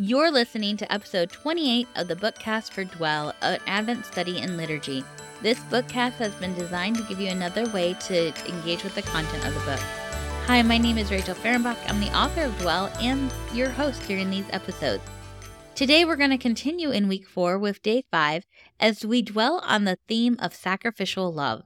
You're listening to episode 28 of the Bookcast for Dwell, an Advent study in liturgy. This bookcast has been designed to give you another way to engage with the content of the book. Hi, my name is Rachel Fahrenbach. I'm the author of Dwell and your host during these episodes. Today, we're going to continue in week four with day five as we dwell on the theme of sacrificial love.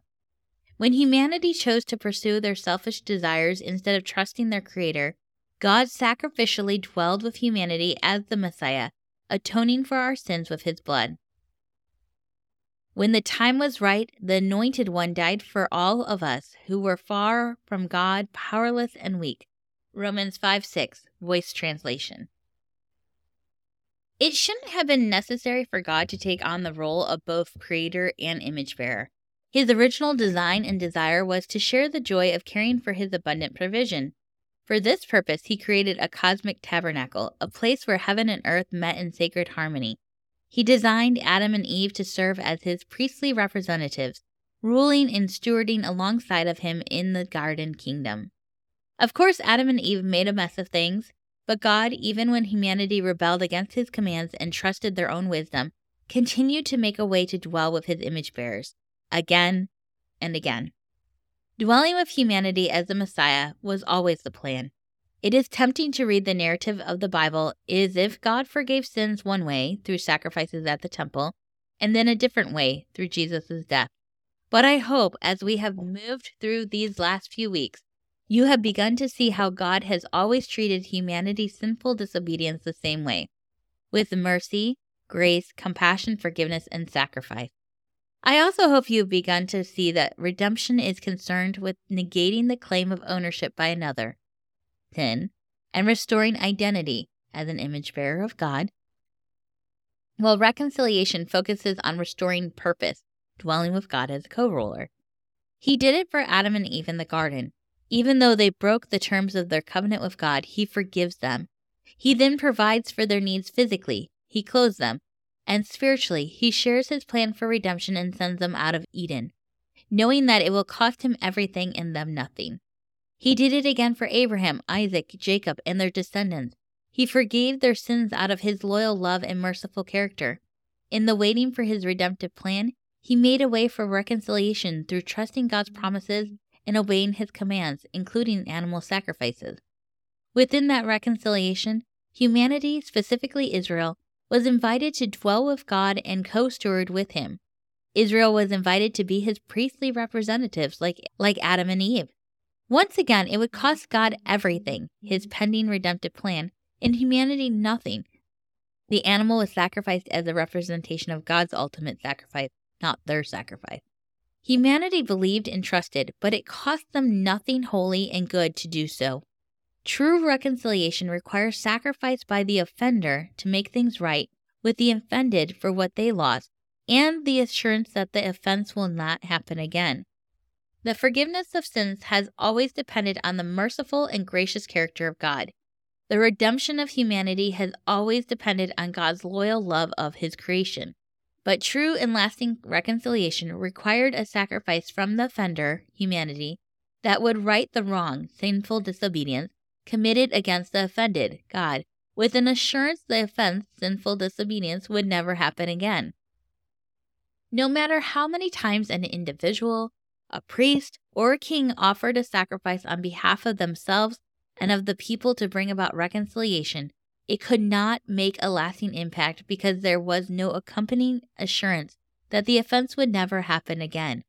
When humanity chose to pursue their selfish desires instead of trusting their Creator, God sacrificially dwelled with humanity as the Messiah, atoning for our sins with his blood. When the time was right, the Anointed One died for all of us who were far from God, powerless and weak. Romans 5 6, Voice Translation. It shouldn't have been necessary for God to take on the role of both creator and image bearer. His original design and desire was to share the joy of caring for his abundant provision. For this purpose, he created a cosmic tabernacle, a place where heaven and earth met in sacred harmony. He designed Adam and Eve to serve as his priestly representatives, ruling and stewarding alongside of him in the garden kingdom. Of course, Adam and Eve made a mess of things, but God, even when humanity rebelled against his commands and trusted their own wisdom, continued to make a way to dwell with his image bearers, again and again. Dwelling with humanity as the Messiah was always the plan. It is tempting to read the narrative of the Bible as if God forgave sins one way through sacrifices at the temple, and then a different way through Jesus' death. But I hope as we have moved through these last few weeks, you have begun to see how God has always treated humanity's sinful disobedience the same way with mercy, grace, compassion, forgiveness, and sacrifice. I also hope you've begun to see that redemption is concerned with negating the claim of ownership by another, sin, and restoring identity as an image bearer of God, while reconciliation focuses on restoring purpose, dwelling with God as a co ruler. He did it for Adam and Eve in the garden. Even though they broke the terms of their covenant with God, He forgives them. He then provides for their needs physically, He clothes them, and spiritually, he shares his plan for redemption and sends them out of Eden, knowing that it will cost him everything and them nothing. He did it again for Abraham, Isaac, Jacob, and their descendants. He forgave their sins out of his loyal love and merciful character. In the waiting for his redemptive plan, he made a way for reconciliation through trusting God's promises and obeying his commands, including animal sacrifices. Within that reconciliation, humanity, specifically Israel, was invited to dwell with God and co steward with him. Israel was invited to be his priestly representatives like, like Adam and Eve. Once again, it would cost God everything, his pending redemptive plan, and humanity nothing. The animal was sacrificed as a representation of God's ultimate sacrifice, not their sacrifice. Humanity believed and trusted, but it cost them nothing holy and good to do so. True reconciliation requires sacrifice by the offender to make things right with the offended for what they lost and the assurance that the offense will not happen again. The forgiveness of sins has always depended on the merciful and gracious character of God. The redemption of humanity has always depended on God's loyal love of his creation. But true and lasting reconciliation required a sacrifice from the offender, humanity, that would right the wrong, sinful disobedience, committed against the offended, God, with an assurance the offense, sinful disobedience, would never happen again. No matter how many times an individual, a priest, or a king offered a sacrifice on behalf of themselves and of the people to bring about reconciliation, it could not make a lasting impact because there was no accompanying assurance that the offense would never happen again.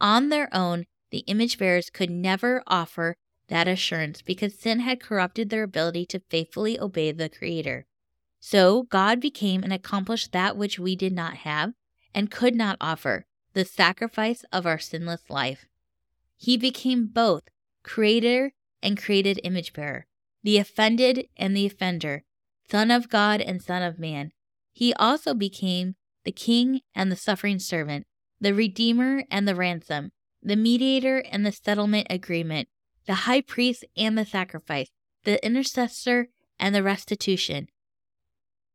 On their own, the image bearers could never offer that assurance because sin had corrupted their ability to faithfully obey the Creator. So God became and accomplished that which we did not have and could not offer the sacrifice of our sinless life. He became both Creator and created image bearer, the offended and the offender, Son of God and Son of Man. He also became the King and the suffering servant, the Redeemer and the ransom, the mediator and the settlement agreement, the high priest and the sacrifice, the intercessor and the restitution.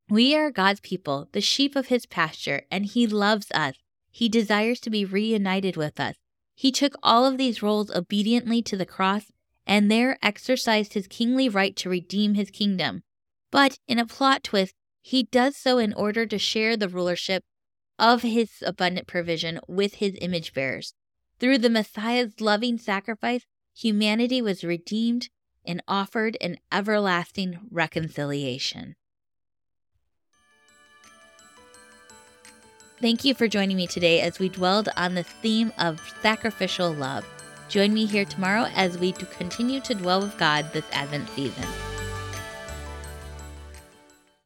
We are God's people, the sheep of his pasture, and he loves us. He desires to be reunited with us. He took all of these roles obediently to the cross and there exercised his kingly right to redeem his kingdom. But in a plot twist, he does so in order to share the rulership of his abundant provision with his image bearers. Through the Messiah's loving sacrifice, humanity was redeemed and offered an everlasting reconciliation. Thank you for joining me today as we dwelled on the theme of sacrificial love. Join me here tomorrow as we continue to dwell with God this Advent season.